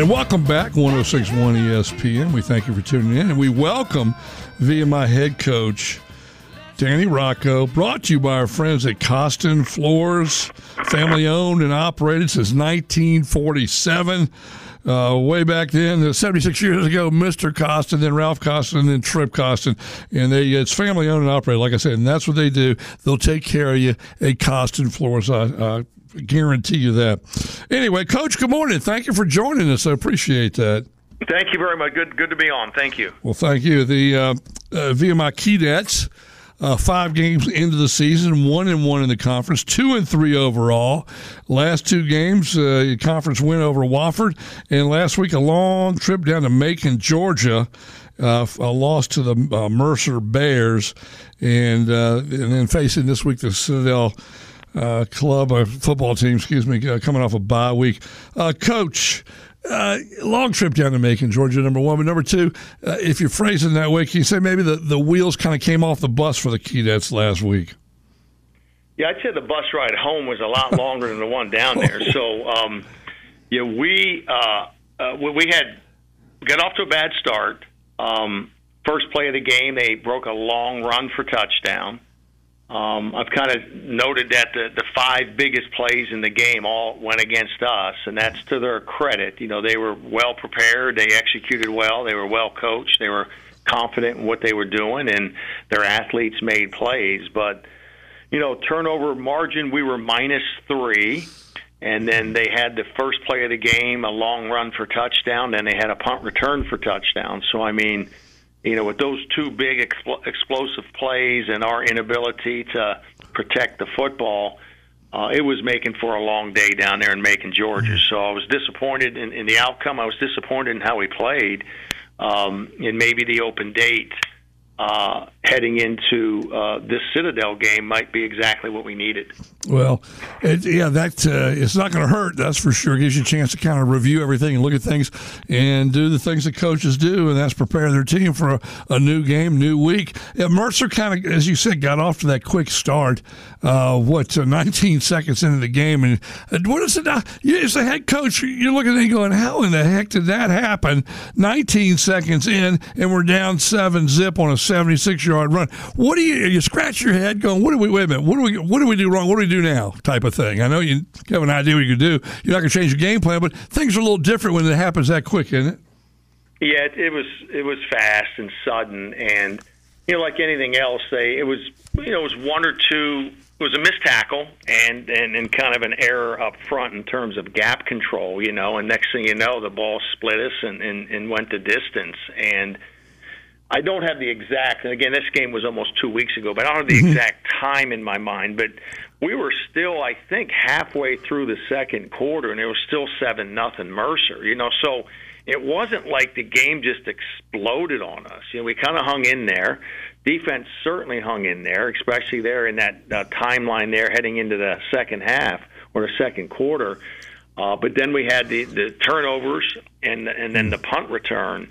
And welcome back, 1061 ESPN. We thank you for tuning in. And we welcome VMI head coach Danny Rocco, brought to you by our friends at Costen Floors, family owned and operated since 1947. Uh, way back then, uh, 76 years ago, Mr. Costen, then Ralph Costen, then Trip Costen. And they it's family owned and operated, like I said, and that's what they do. They'll take care of you at Costen Floors. I, I guarantee you that. Anyway, Coach, good morning. Thank you for joining us. I appreciate that. Thank you very much. Good, good to be on. Thank you. Well, thank you. The uh, uh, VMI Keydets uh, five games into the season, one and one in the conference, two and three overall. Last two games, uh, conference win over Wofford, and last week a long trip down to Macon, Georgia. Uh, a loss to the uh, Mercer Bears, and uh, and then facing this week the Citadel uh, club or football team, excuse me, uh, coming off a bye week. Uh, Coach, uh, long trip down to Macon, Georgia, number one. But number two, uh, if you're phrasing that way, can you say maybe the, the wheels kind of came off the bus for the Keydets last week? Yeah, I'd say the bus ride home was a lot longer than the one down there. So, um, yeah, we uh, uh, we had got off to a bad start. Um, first play of the game, they broke a long run for touchdown. Um, I've kind of noted that the, the five biggest plays in the game all went against us, and that's to their credit. You know, they were well prepared, they executed well, they were well coached, they were confident in what they were doing, and their athletes made plays. But, you know, turnover margin, we were minus three. And then they had the first play of the game, a long run for touchdown. Then they had a punt return for touchdown. So, I mean, you know, with those two big expl- explosive plays and our inability to protect the football, uh, it was making for a long day down there in Macon, Georgia. So I was disappointed in, in the outcome. I was disappointed in how we played, um, and maybe the open date uh, heading into uh, this Citadel game might be exactly what we needed. Well, it, yeah, that uh, it's not going to hurt. That's for sure. It gives you a chance to kind of review everything and look at things and do the things that coaches do, and that's prepare their team for a, a new game, new week. Yeah, Mercer kind of, as you said, got off to that quick start. Uh, what, uh, 19 seconds into the game, and what is it? Now? As the head coach, you're looking at it going, "How in the heck did that happen?" 19 seconds in, and we're down seven zip on a 76 yard run. What do you? You scratch your head, going, "What do we? Wait a minute. What do we? What do we do wrong? What do we do now?" Type of thing. I know you have an idea what you can do. You're not going to change your game plan, but things are a little different when it happens that quick, isn't it? Yeah, it, it was. It was fast and sudden, and you know, like anything else, they it was. You know, it was one or two it was a missed tackle and, and and kind of an error up front in terms of gap control, you know. And next thing you know, the ball split us and, and, and went the distance. And I don't have the exact. And again, this game was almost two weeks ago, but I don't have the mm-hmm. exact time in my mind. But we were still, I think, halfway through the second quarter, and it was still seven nothing Mercer. You know, so it wasn't like the game just exploded on us. You know, we kind of hung in there. Defense certainly hung in there, especially there in that uh, timeline there heading into the second half or the second quarter. Uh, but then we had the, the turnovers and and then the punt return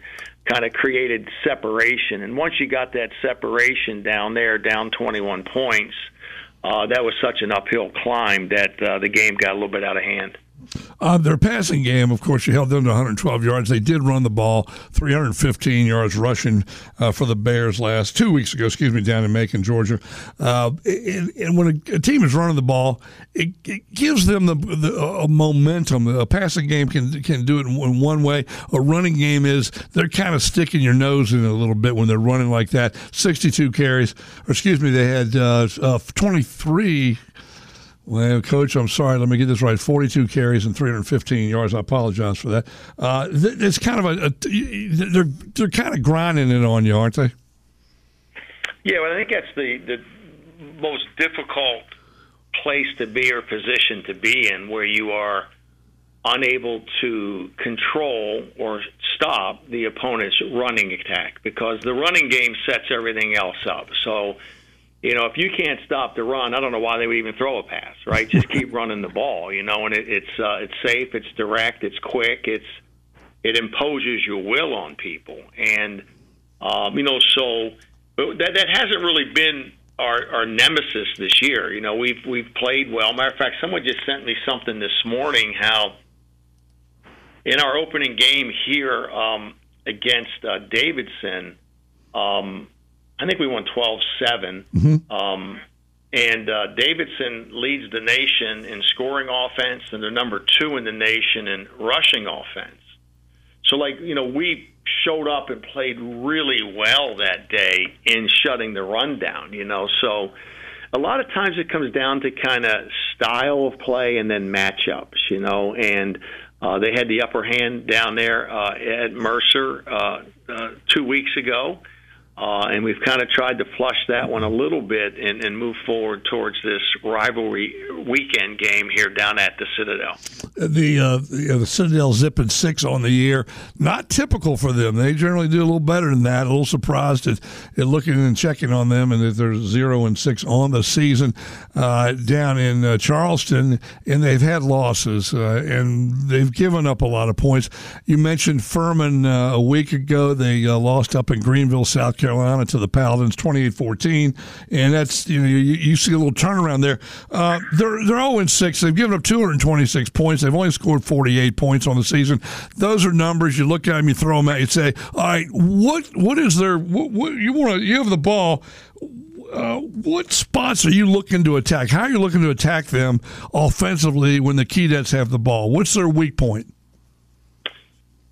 kind of created separation. And once you got that separation down there, down 21 points, uh, that was such an uphill climb that uh, the game got a little bit out of hand. Uh, their passing game, of course, you held them to 112 yards. They did run the ball, 315 yards rushing uh, for the Bears last two weeks ago. Excuse me, down in Macon, Georgia. Uh, and, and, when a, a, team is running the ball, it, it gives them the, the momentum. A passing game can can do it in, in one way. A running game is they're kind of sticking your nose in a little bit when they're running like that. 62 carries, or excuse me, they had uh, uh, 23 well, coach, I'm sorry. Let me get this right. 42 carries and 315 yards. I apologize for that. Uh, it's kind of a, a, they're they're kind of grinding it on you, aren't they? Yeah, well, I think that's the the most difficult place to be or position to be in, where you are unable to control or stop the opponent's running attack because the running game sets everything else up. So you know, if you can't stop the run, I don't know why they would even throw a pass, right? Just keep running the ball, you know, and it, it's uh, it's safe, it's direct, it's quick, it's it imposes your will on people, and um, you know, so but that that hasn't really been our our nemesis this year. You know, we've we've played well. Matter of fact, someone just sent me something this morning how in our opening game here um, against uh, Davidson, um, I think we won 12 7. Mm-hmm. Um, and uh, Davidson leads the nation in scoring offense, and they're number two in the nation in rushing offense. So, like, you know, we showed up and played really well that day in shutting the run down, you know. So, a lot of times it comes down to kind of style of play and then matchups, you know. And uh, they had the upper hand down there uh, at Mercer uh, uh, two weeks ago. Uh, and we've kind of tried to flush that one a little bit and, and move forward towards this rivalry weekend game here down at the Citadel. The uh, the, Citadel zipping six on the year, not typical for them. They generally do a little better than that. A little surprised at, at looking and checking on them, and that they're zero and six on the season uh, down in uh, Charleston, and they've had losses uh, and they've given up a lot of points. You mentioned Furman a week ago. They lost up in Greenville, South Carolina. Carolina to the Paladins, 28-14, and that's you know you, you see a little turnaround there. Uh, they're they're 0 6. They've given up 226 points. They've only scored 48 points on the season. Those are numbers you look at them, you throw them out, you say, all right, what what is there? What, what you want to you have the ball. Uh, what spots are you looking to attack? How are you looking to attack them offensively when the Keydets have the ball? What's their weak point?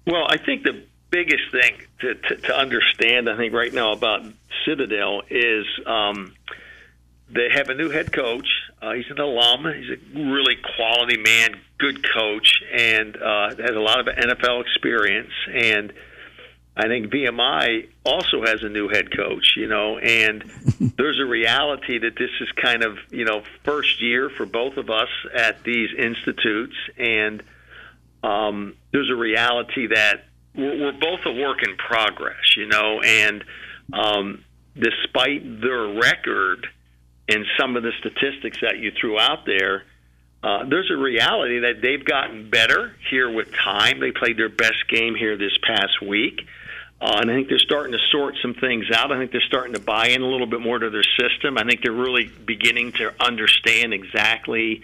Well, I think the biggest thing to, to, to, understand, I think, right now about Citadel is um, they have a new head coach. Uh, he's an alum. He's a really quality man, good coach, and uh, has a lot of NFL experience. And I think VMI also has a new head coach, you know, and there's a reality that this is kind of, you know, first year for both of us at these institutes. And um, there's a reality that we're, we're both a work in progress, you know, and um, despite their record and some of the statistics that you threw out there, uh, there's a reality that they've gotten better here with time. They played their best game here this past week. Uh, and I think they're starting to sort some things out. I think they're starting to buy in a little bit more to their system. I think they're really beginning to understand exactly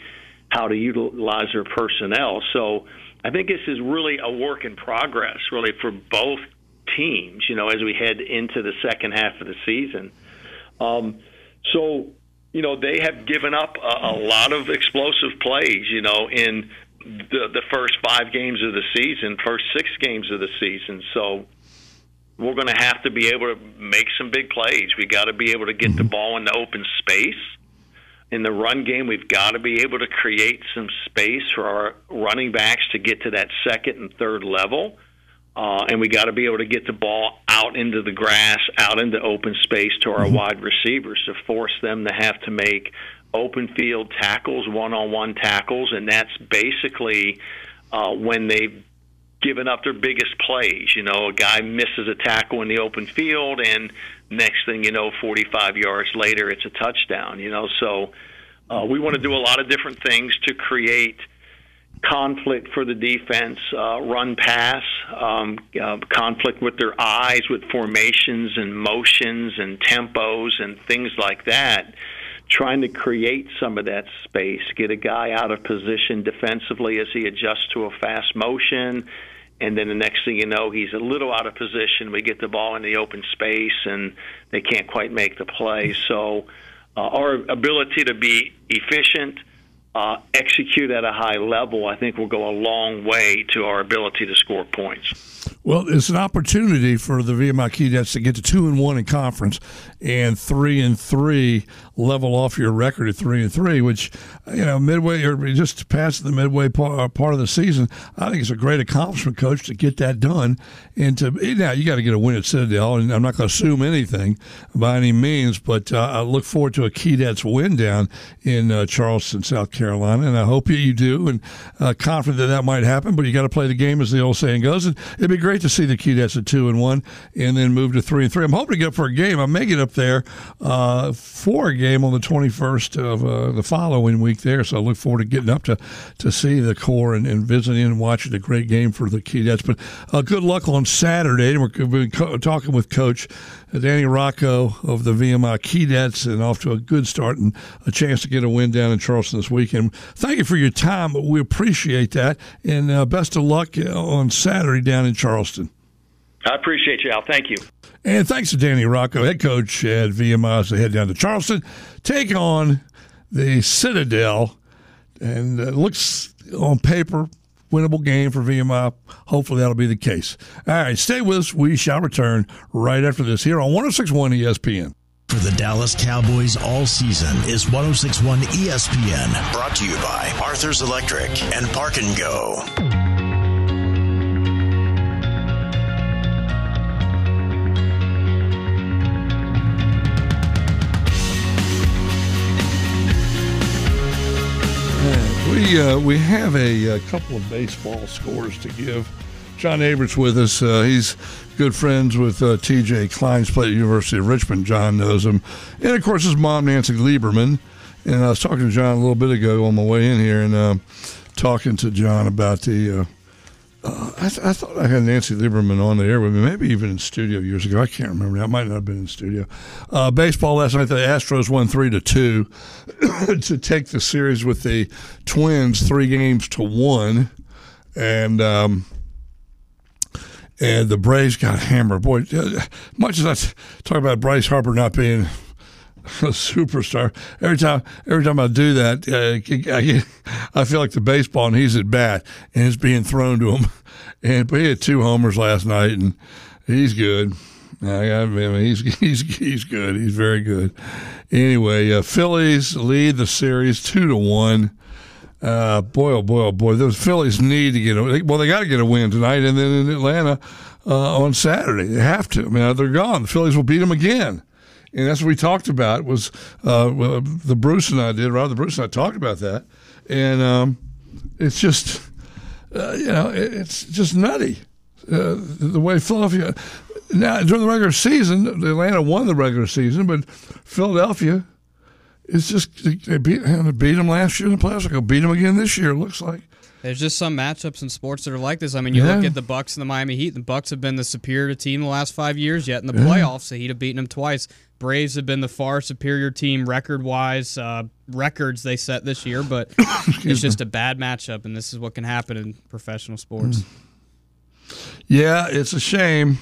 how to utilize their personnel. So I think this is really a work in progress, really, for both teams, you know, as we head into the second half of the season. Um, so, you know, they have given up a, a lot of explosive plays, you know, in the, the first five games of the season, first six games of the season. So, we're going to have to be able to make some big plays. We got to be able to get the ball in the open space in the run game, we've got to be able to create some space for our running backs to get to that second and third level. Uh, and we got to be able to get the ball out into the grass, out into open space to our mm-hmm. wide receivers to force them to have to make open field tackles, one on one tackles. And that's basically uh, when they've given up their biggest plays. You know, a guy misses a tackle in the open field, and next thing you know, 45 yards later, it's a touchdown. You know, so uh, we want to do a lot of different things to create conflict for the defense, uh, run pass, um, uh, conflict with their eyes, with formations and motions and tempos and things like that. Trying to create some of that space, get a guy out of position defensively as he adjusts to a fast motion, and then the next thing you know, he's a little out of position. We get the ball in the open space, and they can't quite make the play. So, uh, our ability to be efficient, uh, execute at a high level, I think will go a long way to our ability to score points. Well, it's an opportunity for the VMI Keydets to get to two and one in conference and three and three, level off your record at three and three, which you know midway or just past the midway uh, part of the season. I think it's a great accomplishment, coach, to get that done. And to now you got to get a win at Citadel, and I'm not going to assume anything by any means, but uh, I look forward to a Keydets win down in uh, Charleston, South Carolina, and I hope you do, and uh, confident that that might happen. But you got to play the game, as the old saying goes, and it'd be great great to see the Keydets at two and one, and then move to three and three. I'm hoping to get up for a game. I may get up there uh, for a game on the 21st of uh, the following week there. So I look forward to getting up to to see the core and, and visiting and watching a great game for the Keydets. But uh, good luck on Saturday. We're, we're talking with Coach Danny Rocco of the VMI Keydets, and off to a good start and a chance to get a win down in Charleston this weekend. Thank you for your time. We appreciate that, and uh, best of luck on Saturday down in Charleston. I appreciate you, Al. Thank you. And thanks to Danny Rocco, head coach at VMI, as they head down to Charleston, take on the Citadel, and it looks on paper winnable game for VMI. Hopefully that'll be the case. All right, stay with us. We shall return right after this here on 1061 ESPN. For the Dallas Cowboys all season is 1061 ESPN. Brought to you by Arthur's Electric and Park and Go. We uh, we have a, a, couple of baseball scores to give. John Averett's with us. Uh, he's good friends with uh, T.J. Cline's played at University of Richmond. John knows him, and of course his mom Nancy Lieberman. And I was talking to John a little bit ago on my way in here, and uh, talking to John about the I, th- I, thought I had Nancy Lieberman on the air with me, maybe even in studio years ago. I can't remember. I might not have been in studio. Uh, baseball last night, the Astros won three to two to take the series with the Twins three games to one, and um, and the Braves got hammered. Boy, uh, much as I talk about Bryce Harper not being superstar. Every time, every time I do that, uh, I, get, I feel like the baseball and he's at bat and it's being thrown to him. And but he had two homers last night and he's good. I mean, he's he's he's good. He's very good. Anyway, uh, Phillies lead the series two to one. Uh, boy, oh boy, oh boy, those Phillies need to get a well. They got to get a win tonight, and then in Atlanta uh, on Saturday they have to. I mean, they're gone. The Phillies will beat them again and that's what we talked about. Was uh, the Bruce and I did? Rather, the Bruce and I talked about that, and um, it's just uh, you know it, it's just nutty uh, the way Philadelphia. Now during the regular season, Atlanta won the regular season, but Philadelphia is just they beat, they beat them last year in the playoffs. They'll beat them again this year. It looks like. There's just some matchups in sports that are like this. I mean, you yeah. look at the Bucks and the Miami Heat. The Bucks have been the superior team the last five years. Yet in the yeah. playoffs, the Heat have beaten them twice. Braves have been the far superior team record wise. Uh, records they set this year, but it's just a bad matchup, and this is what can happen in professional sports. Yeah, it's a shame.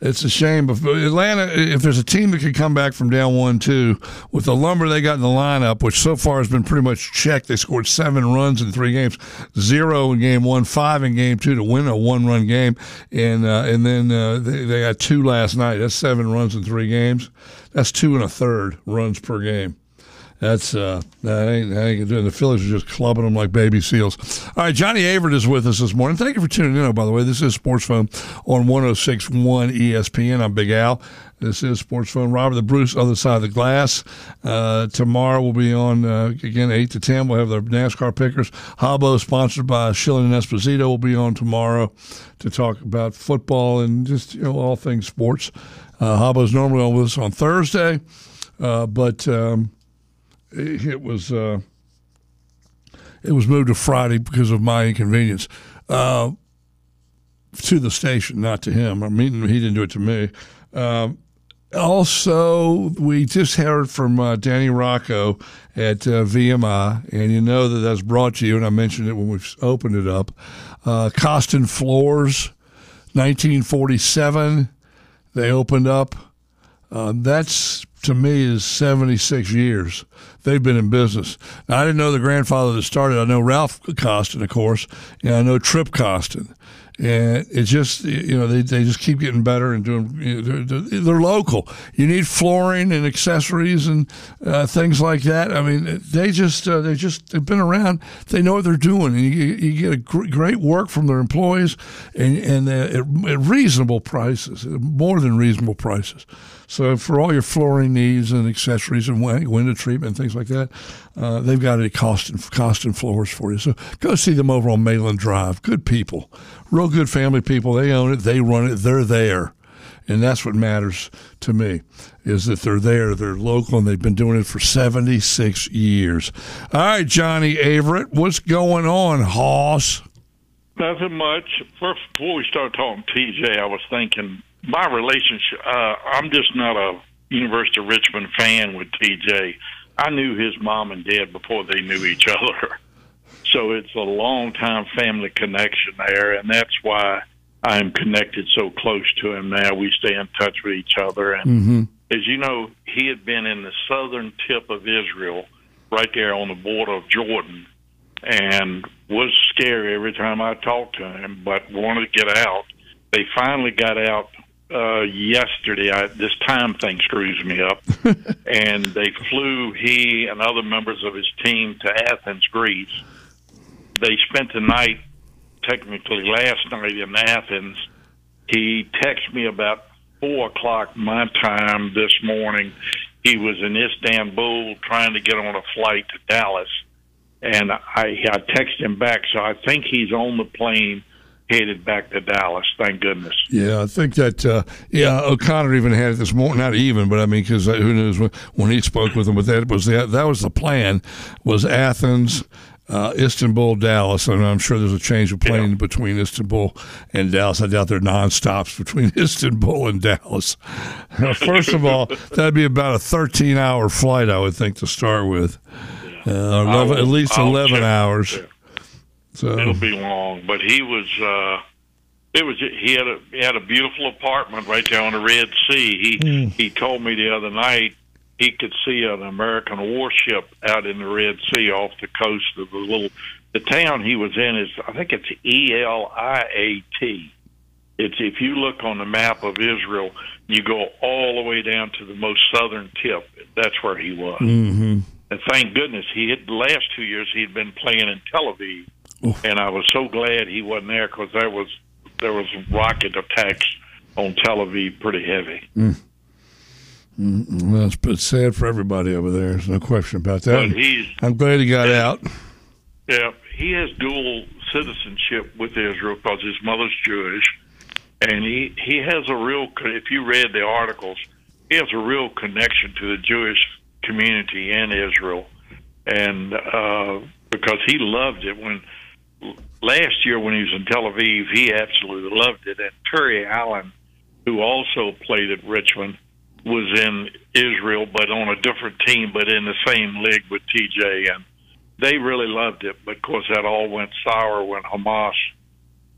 It's a shame. Atlanta, if there's a team that could come back from down one two with the lumber they got in the lineup, which so far has been pretty much checked, they scored seven runs in three games, zero in game one, five in game two to win a one run game, and uh, and then uh, they, they got two last night. That's seven runs in three games. That's two and a third runs per game. That's uh, that ain't, that ain't. The Phillies are just clubbing them like baby seals. All right, Johnny Averett is with us this morning. Thank you for tuning in. Oh, by the way, this is Sports Phone on 106.1 ESPN. I'm Big Al. This is Sports Phone. Robert the Bruce, other side of the glass. Uh, tomorrow we'll be on uh, again eight to ten. We'll have the NASCAR pickers. Habo, sponsored by Schilling and Esposito, will be on tomorrow to talk about football and just you know all things sports. Uh, Habo's normally on with us on Thursday, uh, but. Um, it was uh, it was moved to Friday because of my inconvenience uh, to the station, not to him. I mean, he didn't do it to me. Um, also, we just heard from uh, Danny Rocco at uh, VMI, and you know that that's brought to you, and I mentioned it when we opened it up. Uh, Costen Floors, 1947, they opened up. Uh, that's to me is 76 years they've been in business. Now, I didn't know the grandfather that started. I know Ralph Costen, of course, and I know Trip Costen. And it's just you know they, they just keep getting better and doing you know, they're, they're, local. You need flooring and accessories and uh, things like that. I mean they just uh, they just they've been around. They know what they're doing. And you, you get a great work from their employees and and at, at reasonable prices more than reasonable prices so for all your flooring needs and accessories and window treatment and things like that uh, they've got it at Costen, Costen Floors for you. So go see them over on Mayland Drive. Good people, real good family people. They own it. They run it. They're there. And that's what matters to me is that they're there, they're local, and they've been doing it for 76 years. All right, Johnny Averett, what's going on, Hoss? Nothing much. First, before we start talking TJ, I was thinking my relationship. Uh, I'm just not a University of Richmond fan with TJ. I knew his mom and dad before they knew each other, so it's a long time family connection there, and that's why I'm connected so close to him now. We stay in touch with each other, and mm-hmm. as you know, he had been in the southern tip of Israel, right there on the border of Jordan, and was scary every time I talked to him, but wanted to get out. They finally got out uh, yesterday. I, this time thing screws me up. and they flew he and other members of his team to Athens, Greece. They spent the night, technically last night in Athens. He texted me about four o'clock my time this morning. He was in Istanbul trying to get on a flight to Dallas, and I, I texted him back. So I think he's on the plane headed back to Dallas. Thank goodness. Yeah, I think that. Uh, yeah, O'Connor even had it this morning. Not even, but I mean, because uh, who knows when, when, he spoke with him. But that was the, that was the plan. Was Athens. Uh, Istanbul, Dallas, and I'm sure there's a change of plane yeah. between Istanbul and Dallas. I doubt there are nonstops between Istanbul and Dallas. First of all, that'd be about a 13 hour flight, I would think, to start with. Uh, 11, at least 11 check. hours. Yeah. So it'll be long. But he was uh it was he had a he had a beautiful apartment right there on the Red Sea. He mm. he told me the other night he could see an American warship out in the Red Sea off the coast of the little the town he was in is I think it's E L I A T. It's if you look on the map of Israel, you go all the way down to the most southern tip. That's where he was. Mm-hmm. And thank goodness he had the last two years he had been playing in Tel Aviv Oof. and I was so glad he wasn't there because there was there was rocket attacks on Tel Aviv pretty heavy. Mm. Well, it's, it's sad for everybody over there. There's no question about that. But he's, I'm glad he got out. Yeah, he has dual citizenship with Israel because his mother's Jewish, and he he has a real. If you read the articles, he has a real connection to the Jewish community in Israel, and uh, because he loved it when last year when he was in Tel Aviv, he absolutely loved it. And Terry Allen, who also played at Richmond, was in Israel, but on a different team, but in the same league with TJ, and they really loved it. But of course, that all went sour when Hamas,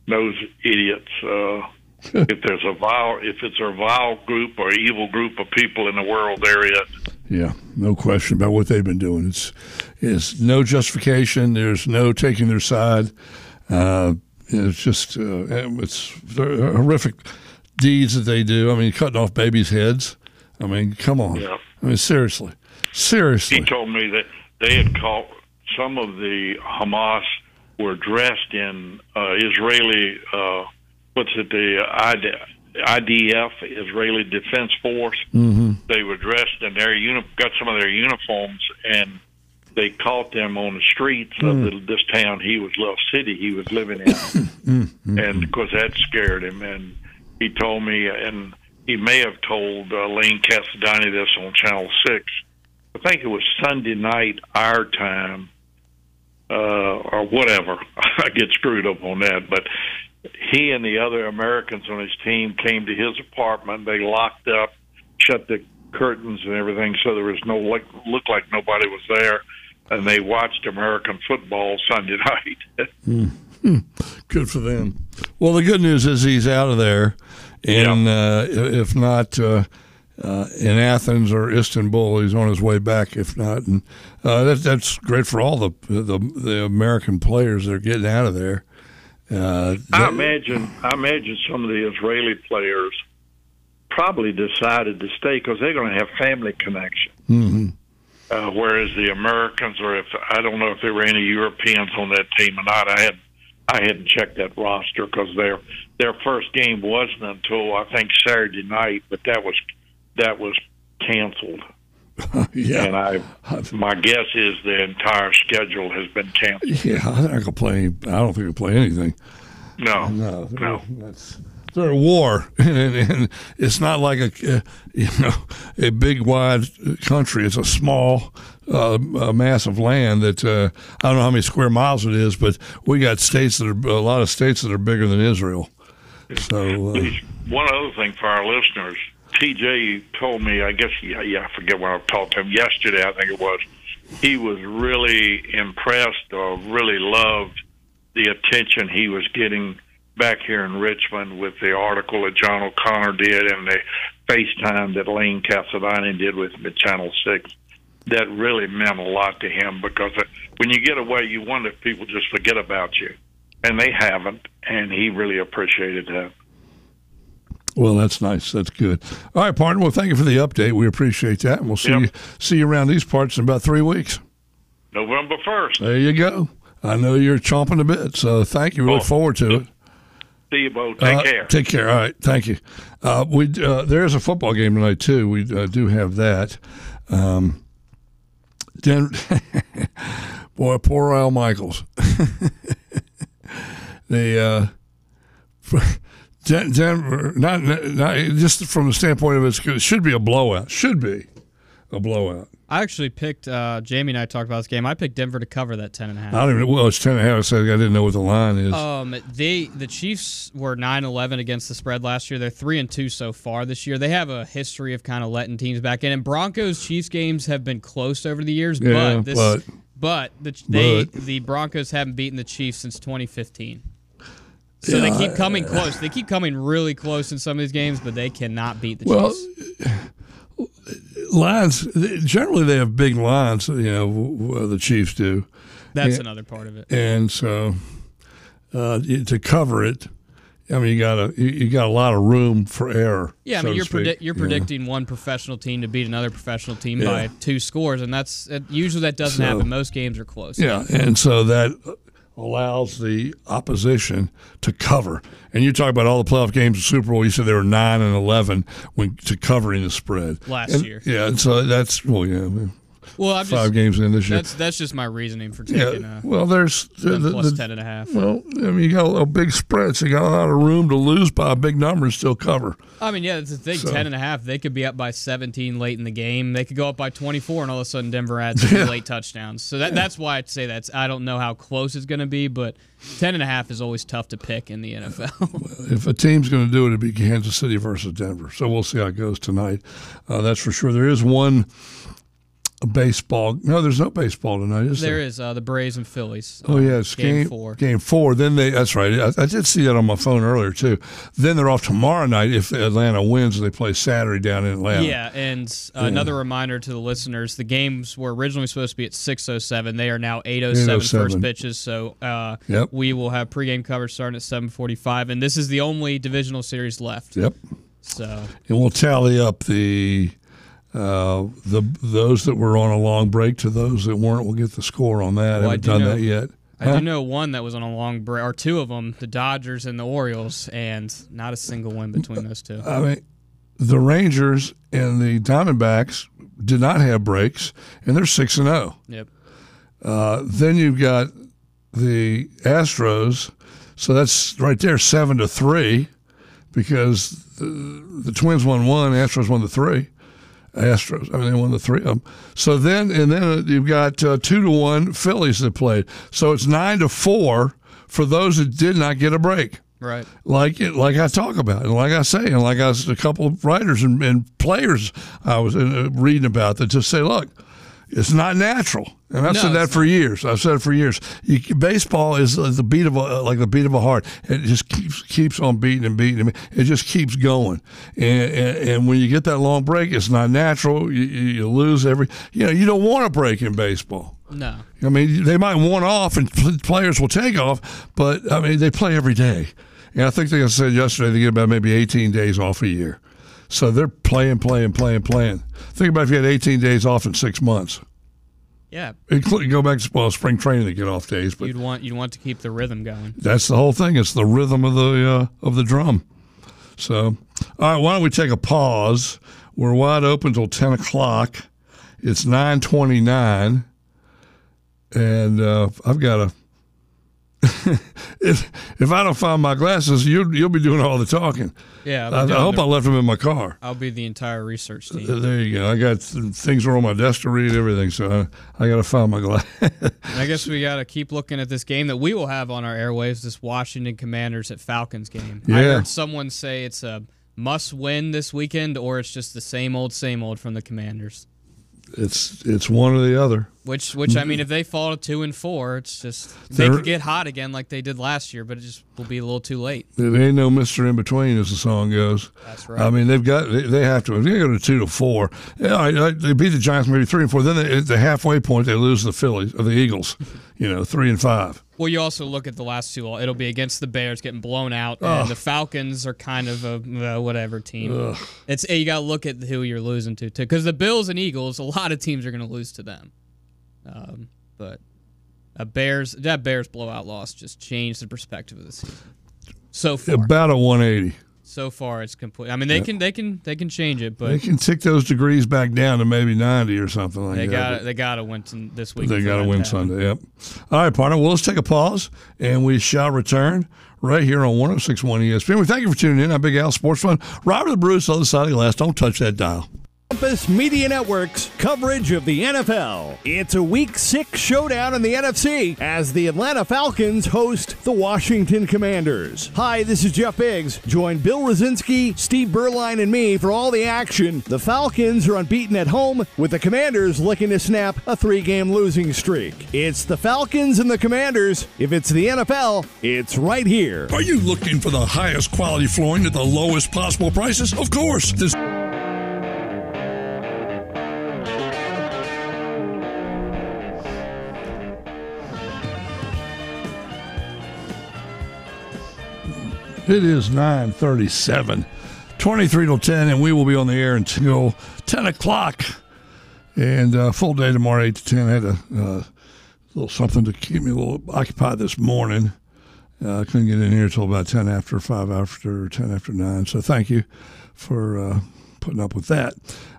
those idiots. Uh, if there's a vile, if it's a vile group or evil group of people in the world, there is. Yeah, no question about what they've been doing. It's is no justification. There's no taking their side. Uh, it's just uh, it's horrific deeds that they do. I mean, cutting off babies' heads. I mean, come on. Yeah. I mean, seriously, seriously. He told me that they had caught some of the Hamas were dressed in uh, Israeli. Uh, what's it? The IDF, Israeli Defense Force. Mm-hmm. They were dressed in their uni- got some of their uniforms, and they caught them on the streets mm. of the, this town. He was little city he was living in, mm-hmm. and of course that scared him. And he told me, and he may have told uh, Lane Casadonte this on Channel Six. I think it was Sunday night our time, uh, or whatever. I get screwed up on that, but he and the other Americans on his team came to his apartment. They locked up, shut the curtains and everything, so there was no like looked like nobody was there, and they watched American football Sunday night. mm. Good for them. Well, the good news is he's out of there, and yeah. uh, if not. Uh, uh, in Athens or Istanbul. He's on his way back, if not, and uh, that, that's great for all the, the the American players that are getting out of there. Uh, I imagine. I imagine some of the Israeli players probably decided to stay because they're going to have family connection. Mm-hmm. Uh, whereas the Americans, or if I don't know if there were any Europeans on that team or not, I had I hadn't checked that roster because their their first game wasn't until I think Saturday night, but that was that was canceled. yeah. And I, my guess is the entire schedule has been canceled. Yeah, I think I could play. I don't think I could play anything. No, no, no. That's they're at war, and, and, it's not like a uh, you know a big wide country. It's a small uh, a mass of land that uh, I don't know how many square miles it is, but we got states that are a lot of states that are bigger than Israel. So uh, one other thing for our listeners, TJ told me. I guess yeah, yeah, I forget when I talked to him yesterday. I think it was. He was really impressed or really loved the attention he was getting back here in Richmond with the article that John O'Connor did and the FaceTime that Lane Casadonte did with him at Channel 6. That really meant a lot to him because uh, when you get away, you wonder if people just forget about you. And they haven't, and he really appreciated that. Well, that's nice. That's good. All right, partner. Well, thank you for the update. We appreciate that, and we'll see yep. you see you around these parts in about three weeks. November first. There you go. I know you're chomping a bit, so thank you. We look forward to it. See you both. Take uh, care. Take care. All right. Thank you. Uh, we uh, there's a football game tonight too. We uh, do have that. Um, Den- boy, poor Al Michaels. the uh, Denver, not, not just from the standpoint of it should be a blowout. Should be a blowout. I actually picked. Uh, Jamie and I talked about this game. I picked Denver to cover that ten and a half. I don't even. Well, it's ten and a half. So I didn't know what the line is. Um, they the Chiefs were 9-11 against the spread last year. They're three and two so far this year. They have a history of kind of letting teams back in. And Broncos Chiefs games have been close over the years, yeah, but this, but, but the they but. the Broncos haven't beaten the Chiefs since 2015. So yeah, they keep coming close. They keep coming really close in some of these games, but they cannot beat the well, Chiefs lines generally they have big lines. You know, the Chiefs do. That's and, another part of it. And so uh, to cover it, I mean, you got a you got a lot of room for error. Yeah, I mean, you're predi- you're predicting one professional team to beat another professional team yeah. by two scores, and that's usually that doesn't so, happen. Most games are close. Yeah, and so that allows the opposition to cover. And you talk about all the playoff games of Super Bowl. You said there were nine and eleven when to covering the spread last and, year. Yeah, and so that's well, yeah. Well, I'm five just, games in this year. That's that's just my reasoning for taking. Yeah. Uh, well, there's the, the, plus the, ten and a half. Well, I mean, you got a, big spread, so you got a lot of room to lose by a big number and still cover. I mean, yeah, it's a thing. So. Ten and a half. They could be up by 17 late in the game. They could go up by 24, and all of a sudden Denver adds yeah. late touchdowns. So that, yeah. that's why I'd say that's. I don't know how close it's going to be, but ten and a half is always tough to pick in the NFL. well, if a team's going to do it, it'd be Kansas City versus Denver. So we'll see how it goes tonight. Uh, that's for sure. There is one baseball. No, there's no baseball tonight, is there? There is uh, the Braves and Phillies. Oh yeah, it's game, game, four. Game four. Then they. That's right. I, I, did see that on my phone earlier too. Then they're off tomorrow night if Atlanta wins. They play Saturday down in Atlanta. Yeah, and uh, yeah. another reminder to the listeners: the games were originally supposed to be at six oh seven. They are now 807, 807. first pitches. So uh, yep. we will have pregame coverage starting at seven forty five, and this is the only divisional series left. Yep. So and we'll tally up the uh, the those that were on a long break to those that weren't, we'll get the score on that. Well, I haven't done know, that yet. I huh? do know one that was on a long break, or two of them, the Dodgers and the Orioles, and not a single win between those two. I mean, the Rangers and the Diamondbacks did not have breaks, and they're six and zero. Oh. Yep. Uh, then you've got the Astros, so that's right there seven to three, because the, the Twins won one, Astros won the three. Astros. I mean, they won the three of them. So then, and then you've got uh, two to one Phillies that played. So it's nine to four for those that did not get a break. Right. Like it, like I talk about, and like I say, and like I was a couple of writers and, and players I was uh, reading about that just say, look, it's not natural. And I've no, said that for years. I've said it for years. You, baseball is the beat of a, like the beat of a heart. It just keeps keeps on beating and beating. It just keeps going. And, and, and when you get that long break, it's not natural. You, you lose every. You know, you don't want a break in baseball. No. I mean, they might want off, and players will take off, but I mean, they play every day. And I think they said yesterday they get about maybe 18 days off a year. So they're playing, playing, playing, playing. Think about if you had 18 days off in six months. Yeah, including go back to well, spring training to get off days, but you'd want you'd want to keep the rhythm going. That's the whole thing. It's the rhythm of the uh, of the drum. So, all right, why don't we take a pause? We're wide open till ten o'clock. It's nine twenty nine, and uh, I've got a if if I don't find my glasses, you'll you'll be doing all the talking. Yeah, I, I hope the, I left them in my car. I'll be the entire research team. Uh, there you go. I got things are on my desk to read everything, so I, I got to find my glasses. I guess we got to keep looking at this game that we will have on our airwaves. This Washington Commanders at Falcons game. Yeah. I heard someone say it's a must win this weekend, or it's just the same old, same old from the Commanders it's it's one or the other. Which which I mean, if they fall to two and four, it's just they could get hot again like they did last year, but it just will be a little too late. There ain't no Mister in between, as the song goes. That's right. I mean, they've got they, they have to. If they go to two to four, yeah, they beat the Giants maybe three and four. Then they, at the halfway point, they lose the Phillies or the Eagles. You know, three and five. Well, you also look at the last two. It'll be against the Bears getting blown out, and the Falcons are kind of a uh, whatever team. Ugh. It's you got to look at who you're losing to, too, because the Bills and Eagles, a lot of teams are going to lose to them. Um, but a Bears that Bears blowout loss just changed the perspective of the season. So far, about a 180 so far it's complete. I mean, they can they can they can change it, but they can tick those degrees back down to maybe ninety or something like they that. Got they got to win this week. They got to win Sunday. Yep. All right, partner. Well, let's take a pause, and we shall return right here on 106.1 ESPN. We thank you for tuning in. I'm Big Al Sports Phone. Robert the Bruce, other side of the glass. Don't touch that dial. Compass Media Network's coverage of the NFL. It's a Week 6 showdown in the NFC as the Atlanta Falcons host the Washington Commanders. Hi, this is Jeff Biggs. Join Bill Rosinski, Steve Beuerlein, and me for all the action. The Falcons are unbeaten at home, with the Commanders looking to snap a three-game losing streak. It's the Falcons and the Commanders. If it's the NFL, it's right here. Are you looking for the highest quality flooring at the lowest possible prices? Of course. This- It is 937, 23 till 10, and we will be on the air until 10 o'clock. And uh, full day tomorrow, 8 to 10. I had a uh, little something to keep me a little occupied this morning. Uh, I couldn't get in here until about 10 after, 5 after, 10 after 9. So thank you for uh, putting up with that.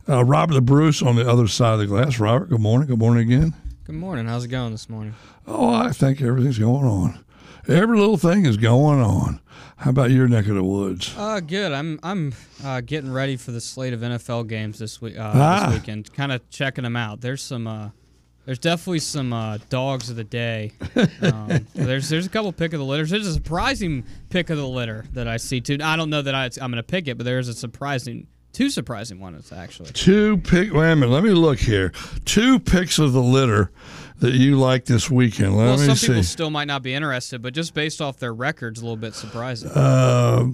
Uh, Robert the Bruce on the other side of the glass. Robert, good morning. Good morning again. Good morning. How's it going this morning? Oh, I think everything's going on. Every little thing is going on. How about your neck of the woods? Uh, good. I'm I'm uh, getting ready for the slate of NFL games this week. Uh, ah. This weekend, kind of checking them out. There's some. Uh, there's definitely some uh, dogs of the day. Um, there's there's a couple pick of the litters. There's a surprising pick of the litter that I see too. I don't know that I, I'm going to pick it, but there's a surprising Two surprising ones, actually. Two pick. Wait a minute. Let me look here. Two picks of the litter that you like this weekend. Let well, me some see. people still might not be interested, but just based off their records, a little bit surprising. Uh,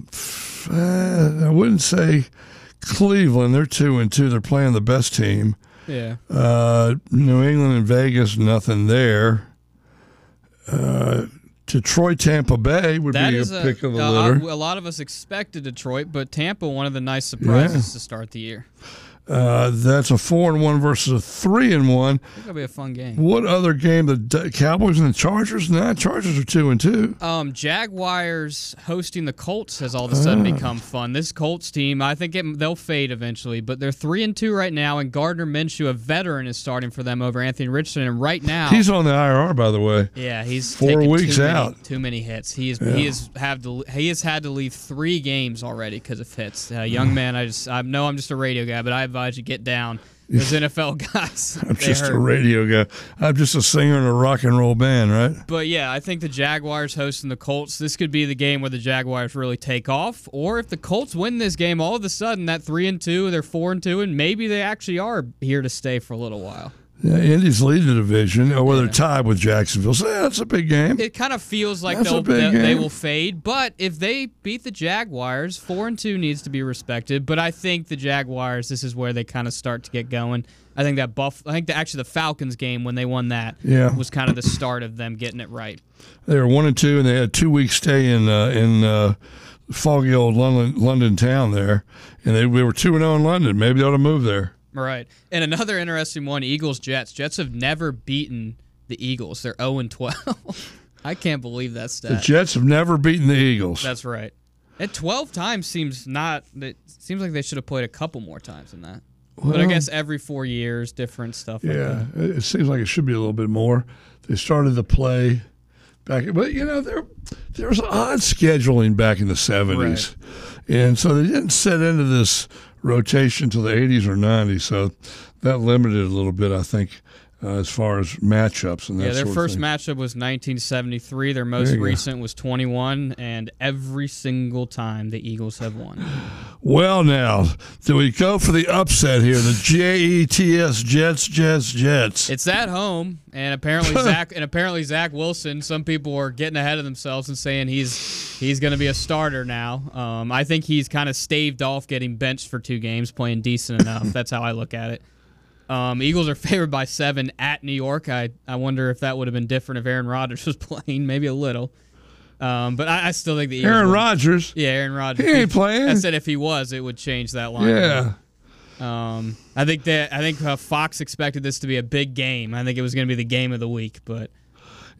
I wouldn't say Cleveland. They're two and two. They're playing the best team. Yeah. Uh, New England and Vegas, nothing there. Uh, Detroit, Tampa Bay would that be a, a pick of the litter. A, a lot of us expected Detroit, but Tampa, one of the nice surprises yeah. to start the year. Uh, that's a four and one versus a three and one. It'll be a fun game. What other game? The Cowboys and the Chargers? Nah, Chargers are two and two. Um, Jaguars hosting the Colts has all of a sudden uh. become fun. This Colts team, I think it, they'll fade eventually, but they're three and two right now. And Gardner Minshew, a veteran, is starting for them over Anthony Richardson. And right now, he's on the IR, by the way. Yeah, he's four weeks too out. Many, too many hits. He is yeah. he has have to he has had to leave three games already because of hits. Uh, young man, I just I know I'm just a radio guy, but I advise you get down those NFL guys. I'm just hurt. a radio guy. I'm just a singer in a rock and roll band, right? But yeah, I think the Jaguars hosting the Colts. This could be the game where the Jaguars really take off. Or if the Colts win this game, all of a sudden that three and two, they're four and two, and maybe they actually are here to stay for a little while. Yeah, Indy's leading the division, or whether yeah. tied with Jacksonville. So yeah, that's a big game. It kind of feels like they'll, they, they will fade, but if they beat the Jaguars, four and two needs to be respected. But I think the Jaguars, this is where they kind of start to get going. I think that Buff, I think that actually the Falcons game when they won that, yeah. was kind of the start of them getting it right. They were one and two, and they had a two week stay in uh, in. Uh, foggy old London, London town there, and they, we were two and zero oh in London. Maybe they ought to move there. Right. And another interesting one Eagles Jets. Jets have never beaten the Eagles. They're 0 and 12. I can't believe that stat. The Jets have never beaten the Eagles. That's right. At 12 times seems not it seems like they should have played a couple more times than that. Well, but I guess every 4 years different stuff Yeah. Like it seems like it should be a little bit more. They started the play back. But you know there there was odd scheduling back in the seventies, right. and so they didn't set into this rotation until the eighties or nineties. So that limited a little bit, I think uh, as far as matchups and that yeah, their first matchup was 1973. Their most recent go. was 21, and every single time the Eagles have won. Well, now do we go for the upset here? The J E T S Jets, Jets, Jets. It's at home, and apparently Zach and apparently Zach Wilson. Some people are getting ahead of themselves and saying he's he's going to be a starter now. Um, I think he's kind of staved off getting benched for two games, playing decent enough. That's how I look at it. Um, Eagles are favored by seven at New York. I, I wonder if that would have been different if Aaron Rodgers was playing, maybe a little. Um, but I, I, still think the Eagles Aaron Rodgers. Yeah, Aaron Rodgers. He ain't playing. I said if he was, it would change that line. Yeah. Um, I think that I think uh, Fox expected this to be a big game. I think it was going to be the game of the week, but.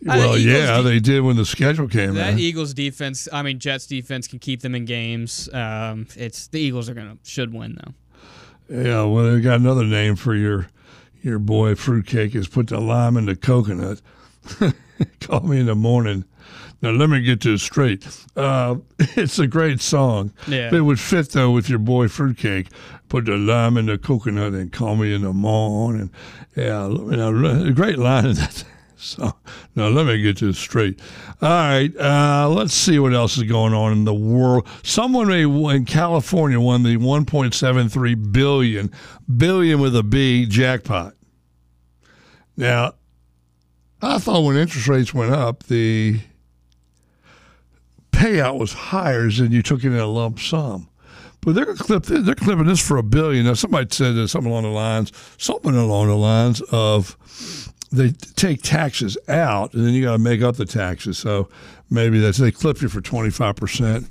Well, yeah, de- they did when the schedule came. That. Eagles defense, I mean Jets defense, can keep them in games. Um, it's the Eagles are gonna should win though. Yeah, well, they got another name for your your boy fruitcake is put the lime in the coconut. Call me in the morning. Now let me get this straight. Uh, it's a great song. Yeah. It would fit though with your boy fruitcake. Put the lime in the coconut and call me in the morning. Yeah, you know, a great line in that. So now let me get this straight. All right, uh, let's see what else is going on in the world. Someone in California won the 1.73 billion billion with a B jackpot. Now, I thought when interest rates went up, the payout was higher than you took it in a lump sum. But they're clip, they're clipping this for a billion. Now somebody said something along the lines, something along the lines of they take taxes out, and then you got to make up the taxes. So maybe that's they clip you for twenty five percent.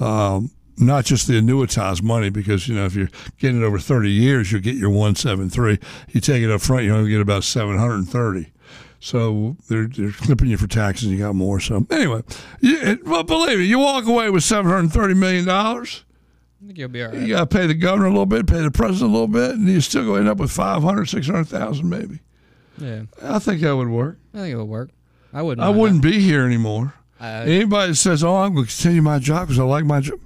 Um, not just the annuitized money, because you know if you're getting it over thirty years, you'll get your one seven three. You take it up front, you only get about seven hundred and thirty. So they're, they're clipping you for taxes. You got more. So anyway, you, well, believe me, you walk away with seven hundred thirty million dollars. I think you'll be all right. You got to pay the governor a little bit, pay the president a little bit, and you still go end up with 500, 600,000 maybe. Yeah, I think that would work. I think it would work. I wouldn't. I wouldn't that. be here anymore. Uh, Anybody that says, "Oh, I'm going to continue my job because I like my job,"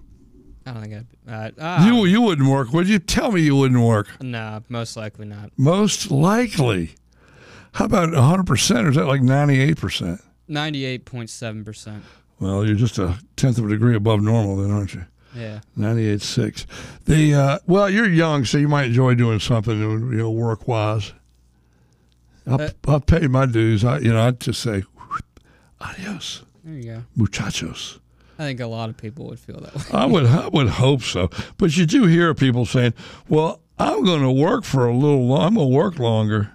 I don't think I'd. Uh, uh, you you wouldn't work, would you? Tell me you wouldn't work. No, most likely not. Most likely. How about 100 percent, or is that like 98 percent? 98.7 percent. Well, you're just a tenth of a degree above normal, then, aren't you? Yeah. 98.6. The uh, well, you're young, so you might enjoy doing something, you know, work wise. I'll, uh, I'll pay my dues. I, you know, I'd just say, adios. There you go, muchachos. I think a lot of people would feel that way. I would, I would hope so. But you do hear people saying, "Well, I'm going to work for a little. Long, I'm going to work longer."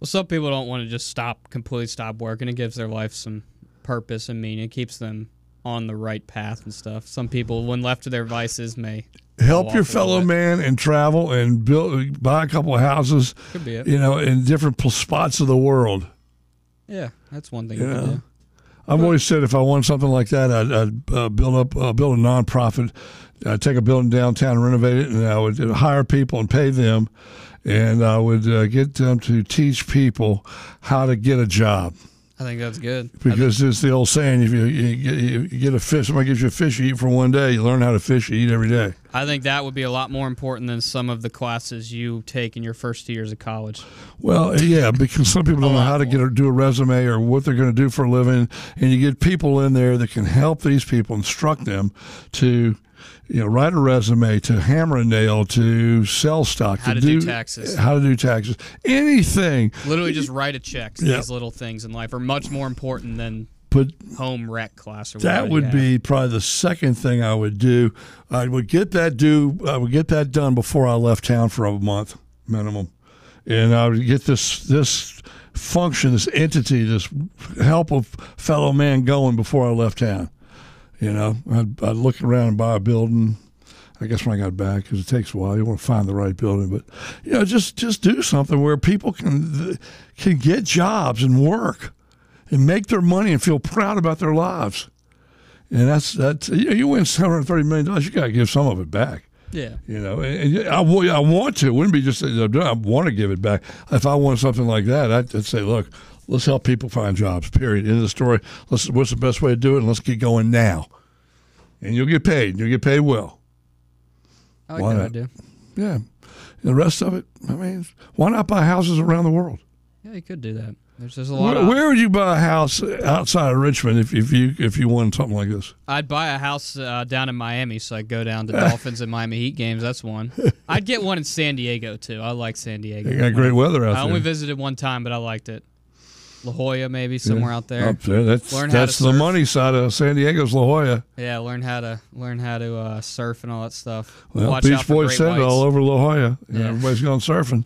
Well, some people don't want to just stop, completely stop working. It gives their life some purpose and meaning. It keeps them on the right path and stuff. Some people, when left to their vices, may help your fellow man and travel and build buy a couple of houses Could be it. you know in different spots of the world yeah that's one thing you know? do. I've always said if I want something like that, I'd, I'd uh, build up, uh, build a nonprofit, I'd take a building downtown, and renovate it, and I would hire people and pay them, and I would uh, get them to teach people how to get a job. I think that's good. Because it's the old saying: if you, you, get, you get a fish, somebody gives you a fish, you eat for one day. You learn how to fish, you eat every day. I think that would be a lot more important than some of the classes you take in your first two years of college. Well, yeah, because some people don't know how to get a, do a resume or what they're going to do for a living, and you get people in there that can help these people, instruct them to you know, write a resume, to hammer a nail, to sell stock, how to, do, do, taxes, how to do taxes, anything. Literally, just write a check. Yeah. These little things in life are much more important than but home rec class or that would be probably the second thing I would do. I would get that do. I would get that done before I left town for a month minimum, and I would get this this function, this entity, this help of fellow man going before I left town. You know, I'd, I'd look around and buy a building. I guess when I got back, because it takes a while, you want to find the right building. But you know, just just do something where people can can get jobs and work, and make their money and feel proud about their lives. And that's that's you, you win seven hundred thirty million dollars, you got to give some of it back. Yeah. You know, and I, I want to. It wouldn't be just I want to give it back. If I want something like that, I'd, I'd say, look, let's help people find jobs. Period. End of the story. Let's. What's the best way to do it? And let's get going now. And you'll get paid. You'll get paid well. I like why that not? idea. Yeah. And the rest of it, I mean, why not buy houses around the world? Yeah, you could do that. There's just a lot. Where, where, would you buy a house outside of Richmond if, if you if you won something like this? I'd buy a house uh, down in Miami, so I'd go down to Dolphins and Miami Heat games. That's one. I'd get one in San Diego too. I like San Diego. You got great weather out I there. I only visited one time, but I liked it. La Jolla, maybe somewhere yeah. out there. Up there. That's learn that's the money side of San Diego's La Jolla. Yeah, learn how to learn how to uh, surf and all that stuff. Well, Watch Beach Boys said all over La Jolla. Yeah. Everybody's going surfing.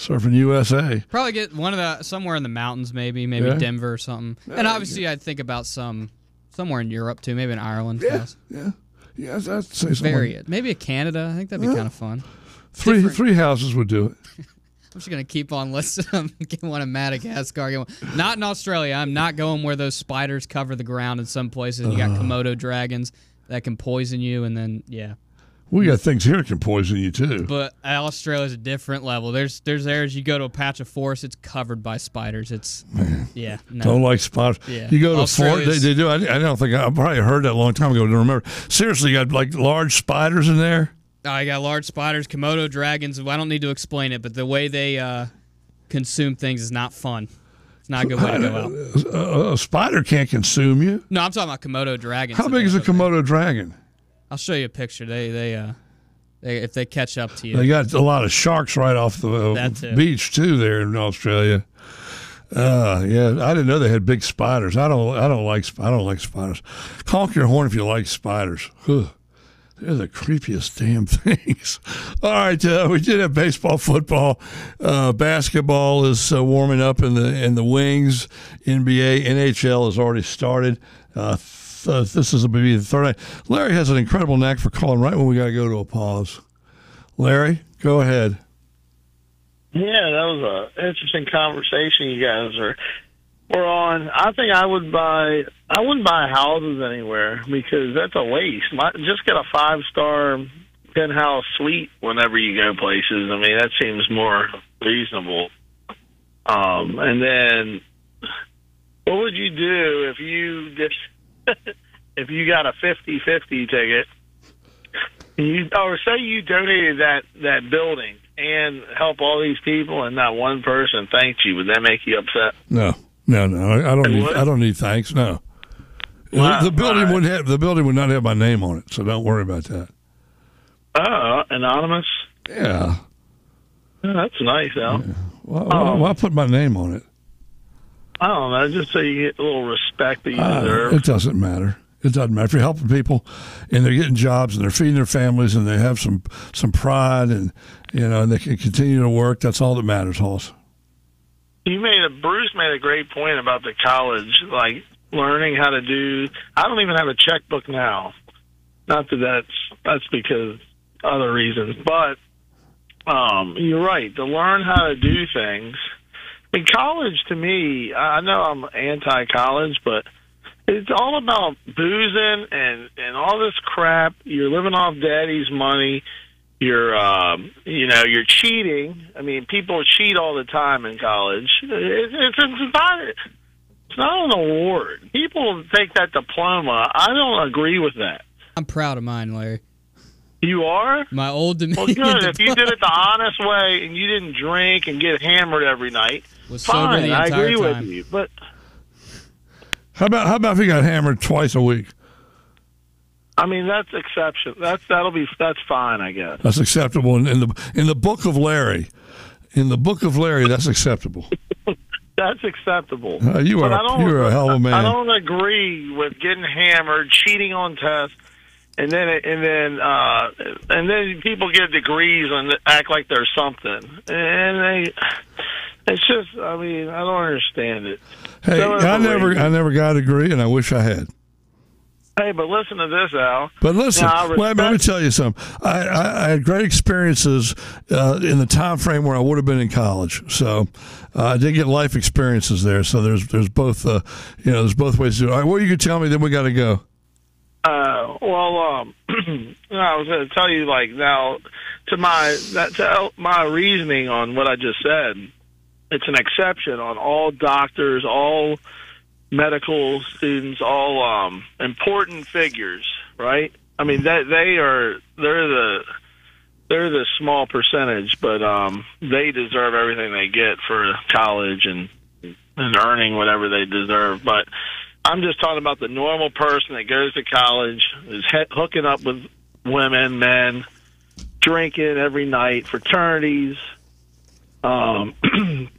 Surfing USA. Probably get one of the somewhere in the mountains, maybe maybe yeah. Denver or something. Yeah, and obviously, I'd think about some somewhere in Europe too, maybe in Ireland. Yeah, yeah, yeah. I'd say Very maybe a Canada. I think that'd be kind of fun. Three Different. three houses would do it. I'm just gonna keep on listing them. Get one in Madagascar. Get one. Not in Australia. I'm not going where those spiders cover the ground in some places. You got uh-huh. Komodo dragons that can poison you, and then yeah. We got things here that can poison you too. But Australia's a different level. There's there's areas you go to a patch of forest, it's covered by spiders. It's Man, yeah. No. Don't like spiders. Yeah. You go to forest, they, they do. I, I, don't think I probably heard that a long time ago. Don't remember. Seriously, you got like large spiders in there. I got large spiders, Komodo dragons. I don't need to explain it, but the way they uh, consume things is not fun. It's not a good way to go out. A, a, spider can't consume you. No, I'm talking about Komodo dragons. How big is a Komodo dragon? I'll show you a picture. They they uh they, if they catch up to you. They got a lot of sharks right off the uh, too. beach too there in Australia. Uh, yeah, I didn't know they had big spiders. I don't I don't like I don't like spiders. Honk your horn if you like spiders. Ugh. They're the creepiest damn things. All right, uh, we did have baseball, football, uh, basketball is uh, warming up in the in the wings. NBA, NHL has already started. Uh, uh, this is a be the third night. Larry has an incredible knack for calling right when we got to go to a pause. Larry, go ahead. Yeah, that was an interesting conversation you guys are were on. I think I would buy. I wouldn't buy houses anywhere because that's a waste. My, just get a five star penthouse suite whenever you go places. I mean, that seems more reasonable. Um, and then, what would you do if you just if you got a fifty fifty ticket? You or say you donated that that building and help all these people, and not one person thanked you. Would that make you upset? No. No, no, I don't need. I don't need thanks. No, wow, the, building right. wouldn't have. The building would not have my name on it, so don't worry about that. Oh, anonymous. Yeah. yeah that's nice, Al. Yeah. Well, um, well, I put my name on it. I don't know, just so you get a little respect that you uh, deserve. It doesn't matter. It doesn't matter if you're helping people, and they're getting jobs, and they're feeding their families, and they have some some pride, and you know, and they can continue to work. That's all that matters, Hoss. You made a Bruce made a great point about the college, like learning how to do. I don't even have a checkbook now. Not that that's that's because other reasons, but um, you're right. To learn how to do things. In college, to me, I know I'm anti-college, but it's all about boozing and and all this crap. You're living off daddy's money you're um, you know you're cheating. I mean, people cheat all the time in college. It, it's, it's not it's not an award. People take that diploma. I don't agree with that. I'm proud of mine, Larry. You are my old Dominion. Well, good. If you did it the honest way and you didn't drink and get hammered every night, was fine. I agree time. with you. But how about how about if you got hammered twice a week? I mean, that's exception. That's that'll be that's fine, I guess. That's acceptable in, in the in the book of Larry. In the book of Larry, that's acceptable. that's acceptable. Uh, you are you are a hell of a man. I don't agree with getting hammered, cheating on tests, and then and then uh, and then people get degrees and act like they're something, and they. It's just, I mean, I don't understand it. Hey, so I never, I never got a degree, and I wish I had. Hey, but listen to this, Al. But listen, now, respect- let me tell you something. I, I, I had great experiences uh, in the time frame where I would have been in college. So uh, I did get life experiences there. So there's there's both uh, you know there's both ways to do it. All right, what you can tell me? Then we got to go. Uh, well, um, I was going to tell you, like now, to my that to my reasoning on what I just said, it's an exception on all doctors, all medical students, all um, important figures, right? I mean, that they are they're the they're the small percentage, but um, they deserve everything they get for college and and earning whatever they deserve. But I'm just talking about the normal person that goes to college, is he- hooking up with women, men, drinking every night, fraternities. Um,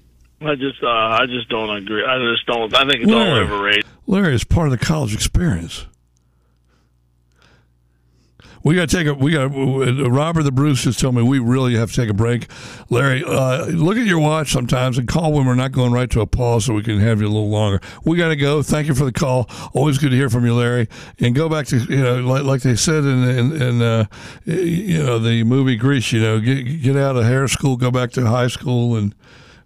I just, uh, I just don't agree. I just don't. I think it's all Larry. overrated. Larry is part of the college experience. We got to take a. We got Robert the Bruce just told me we really have to take a break. Larry, uh, look at your watch sometimes and call when we're not going right to a pause, so we can have you a little longer. We got to go. Thank you for the call. Always good to hear from you, Larry. And go back to you know like, like they said in in, in uh, you know the movie Grease. You know, get get out of hair school, go back to high school, and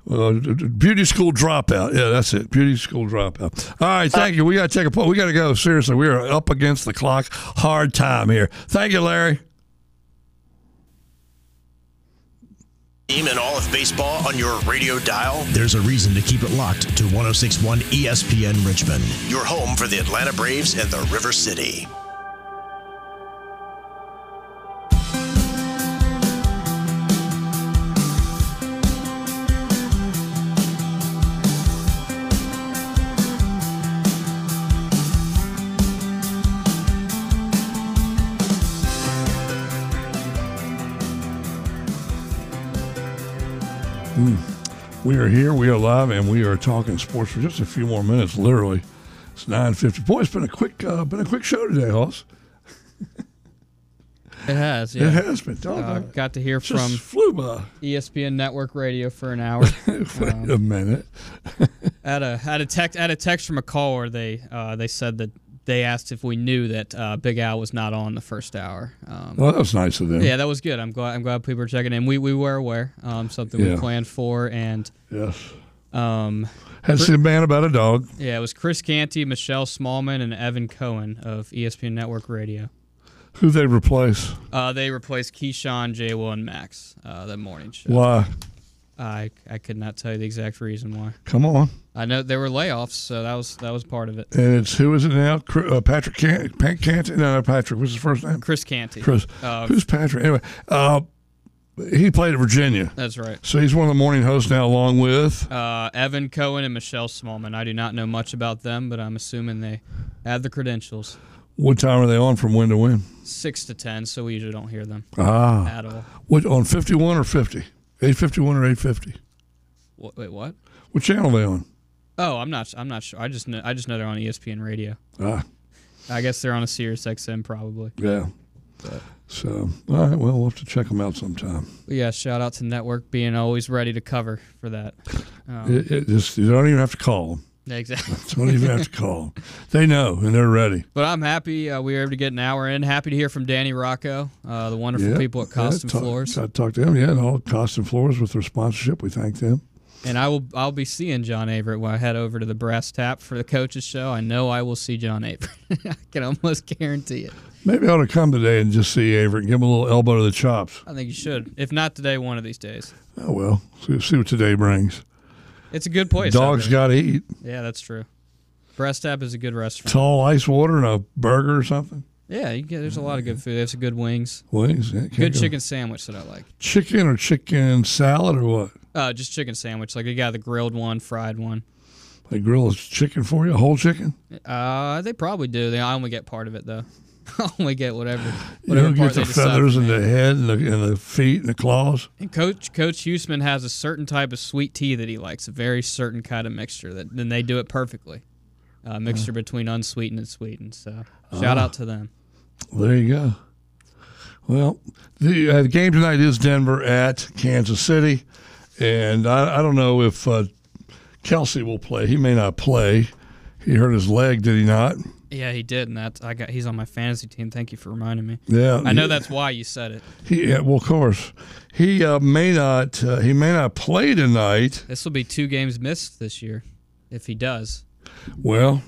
uh, beauty school dropout. Yeah, that's it. Beauty school dropout. All right, thank you. We got to take a pause. We got to go. Seriously, we are up against the clock. Hard time here. Thank you, Larry. Team and all of baseball on your radio dial? There's a reason to keep it locked to 1061 ESPN Richmond, your home for the Atlanta Braves and the River City. We are here. We are live, and we are talking sports for just a few more minutes. Literally, it's nine fifty. Boy, it's been a quick, uh, been a quick show today, Hoss. It has. Yeah. It has been. Uh, Uh, got to hear from flew by. ESPN Network Radio for an hour. Wait a minute. Had a had a text had a text from a caller. They uh, they said that they asked if we knew that uh, Big Al was not on the first hour. Um, Well, that was nice of them. yeah, that was good. I'm glad I'm glad people are checking in. We we were aware. Um, something Yeah. we planned for, and Yes. um, a man about a dog. yeah, it was Chris Canty, Michelle Smallmon, and Evan Cohen of ESPN Network Radio. Who they replace? Uh, they replaced Keyshawn, JWill, and Max uh, that morning show. Why? I I could not tell you the exact reason why. Come on. I know there were layoffs, so that was that was part of it. And it's who is it now? Uh, Patrick Can- Pan- Canty? No, not Patrick. What's his first name? Chris Canty. Chris. Uh, Who's Patrick? Anyway, uh, he played at Virginia, That's right. so he's one of the morning hosts now, along with. Uh, Evan Cohen and Michelle Smallmon. I do not know much about them, but I'm assuming they have the credentials. What time are they on from when to when? Six to ten, so we usually don't hear them Ah, at all. what on fifty one or fifty? Eight fifty one or eight fifty? What, wait, what? What channel are they on? Oh, I'm not. I'm not sure. I just know. I just know they're on ESPN Radio. Ah, I guess they're on a Sirius XM probably. yeah. So, all right. Well, we'll have to check them out sometime. But yeah, shout out to Network being always ready to cover for that. Um, It, it just you don't even have to call them. Exactly. Don't even have to call. They know and they're ready. But I'm happy uh, we were able to get an hour in. Happy to hear from Danny Rocco, uh, the wonderful Yeah, people at yeah, Costen talk- Floors. I talked to them. Yeah, and all Costen Floors with their sponsorship. We thank them. And I will I'll be seeing John Averett when I head over to the Brass Tap for the coaches show. I know I will see John Averett. I can almost guarantee it. Maybe I ought to come today and just see Averett and give him a little elbow to the chops. I think you should. If not today, one of these days. Oh well, see, see what today brings. It's a good place. Dogs got to eat. Yeah, that's true. Brass Tap is a good restaurant. Tall ice water and a burger or something. Yeah, you get, there's a lot of good food. There's some good wings. Wings. Yeah, Good go- chicken sandwich that I like. Chicken or chicken salad or what? Uh, just chicken sandwich. Like you got the grilled one, fried one. They grill chicken for you, whole chicken. Uh, they probably do. They I only get part of it though. I only get whatever. You Whatever don't get the feathers and the head and the, and the feet and the claws. And Coach Coach Huesman has a certain type of sweet tea that he likes, a very certain kind of mixture that then they do it perfectly. A mixture between unsweetened and sweetened. So shout out to them. There you go. Well, the, uh, the game tonight is Denver at Kansas City, and I, I don't know if uh, Kelce will play. He may not play. He hurt his leg, did he not? Yeah, he did, and that's I got he's on my fantasy team. Thank you for reminding me. Yeah, I know he- that's why you said it. He, yeah, well, of course, he uh, may not. Uh, he may not play tonight. This will be two games missed this year, if he does. Well,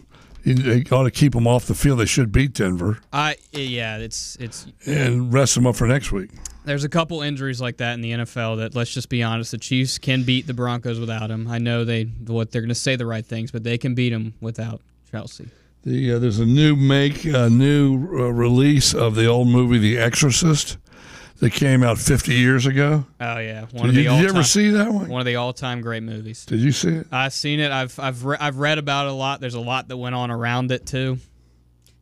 they ought to keep them off the field. They should beat Denver. I yeah, it's it's and rest them up for next week. There's a couple injuries like that in the NFL that let's just be honest, the Chiefs can beat the Broncos without him. I know they what they're going to say the right things, but they can beat them without Kelce. The uh, there's a new make, a new uh, release of the old movie The Exorcist that came out 50 years ago. Oh yeah, one did of the you, did you ever see that one? One of the all-time great movies. Did you see it? I've seen it. I've I've re- I've read about it a lot. There's a lot that went on around it too.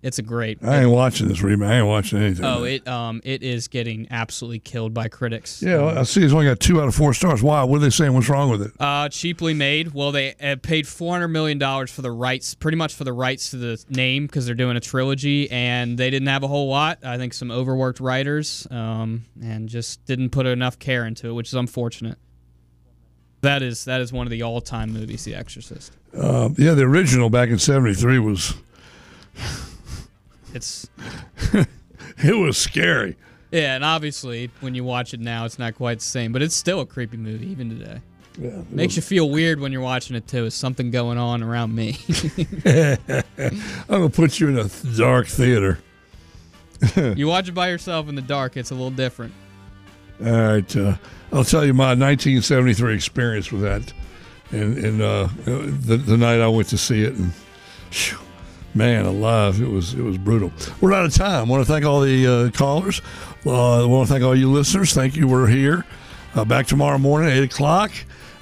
It's a great. I ain't watching this remake. I ain't watching anything. Oh, it um, it is getting absolutely killed by critics. Yeah, um, I see. It's only got two out of four stars. Why? What are they saying? What's wrong with it? Uh, cheaply made. Well, they paid four hundred million dollars for the rights, pretty much for the rights to the name because they're doing a trilogy, and they didn't have a whole lot. I think some overworked writers, um, and just didn't put enough care into it, which is unfortunate. That is that is one of the all time movies, The Exorcist. Uh, yeah, the original back in '73 was it's it was scary. Yeah, and obviously when you watch it now, it's not quite the same, but it's still a creepy movie even today. Yeah, Makes you feel weird when you're watching it too. Is something going on around me? I'm gonna put you in a dark theater. you watch it by yourself in the dark; it's a little different. All right, uh, I'll tell you my 1973 experience with that, and, and uh, the, the night I went to see it, and. Whew, man alive, it was it was brutal. We're out of time. I want to thank all the uh, callers. Uh, I want to thank all you listeners. Thank you. We're here uh, back tomorrow morning at eight o'clock.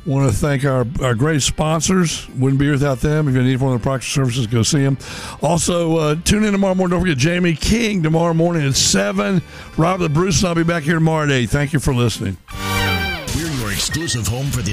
I want to thank our, our great sponsors. Wouldn't be without them. If you need one of the Proctor services, go see them. Also, uh, tune in tomorrow morning. Don't forget Jamie King tomorrow morning at 7. Robert Bruce and I'll be back here tomorrow at 8. Thank you for listening. We're your exclusive home for the